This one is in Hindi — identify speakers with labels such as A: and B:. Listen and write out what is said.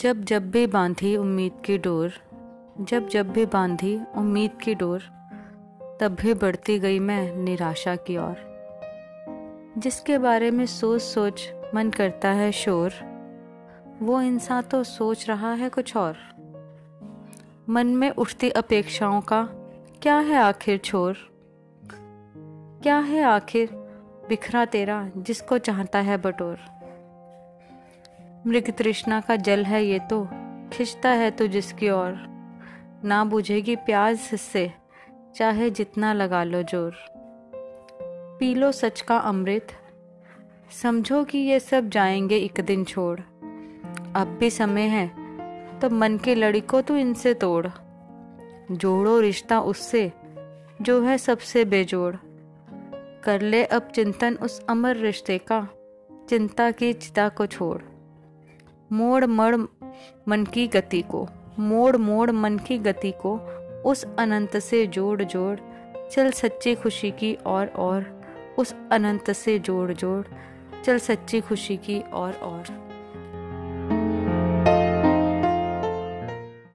A: जब जब भी बांधी उम्मीद की डोर, जब जब भी बांधी उम्मीद की डोर, तब भी बढ़ती गई मैं निराशा की ओर। जिसके बारे में सोच सोच मन करता है शोर, वो इंसान तो सोच रहा है कुछ और। मन में उठती अपेक्षाओं का, क्या है आखिर छोर? क्या है आखिर बिखरा तेरा जिसको चाहता है बटोर? मृग तृष्णा का जल है ये तो खिंचता है तो जिसकी ओर। ना बुझेगी प्याज इससे, चाहे जितना लगा लो ज़ोर। पी लो सच का अमृत। समझो कि ये सब जाएँगे एक दिन छोड़। अब भी समय है तो मन के लड़ी को तू इनसे तोड़। जोड़ो रिश्ता उससे, जो है सबसे बेजोड़। कर ले अब चिंतन उस अमर रिश्ते का, चिंता की चिता को छोड़। मोड़ मड़ मन की गति को, मोड़ मोड़ मन की गति को उस अनंत से जोड़ जोड़, चल सच्ची खुशी की और और, उस अनंत से जोड़ जोड़, चल सच्ची खुशी की और और।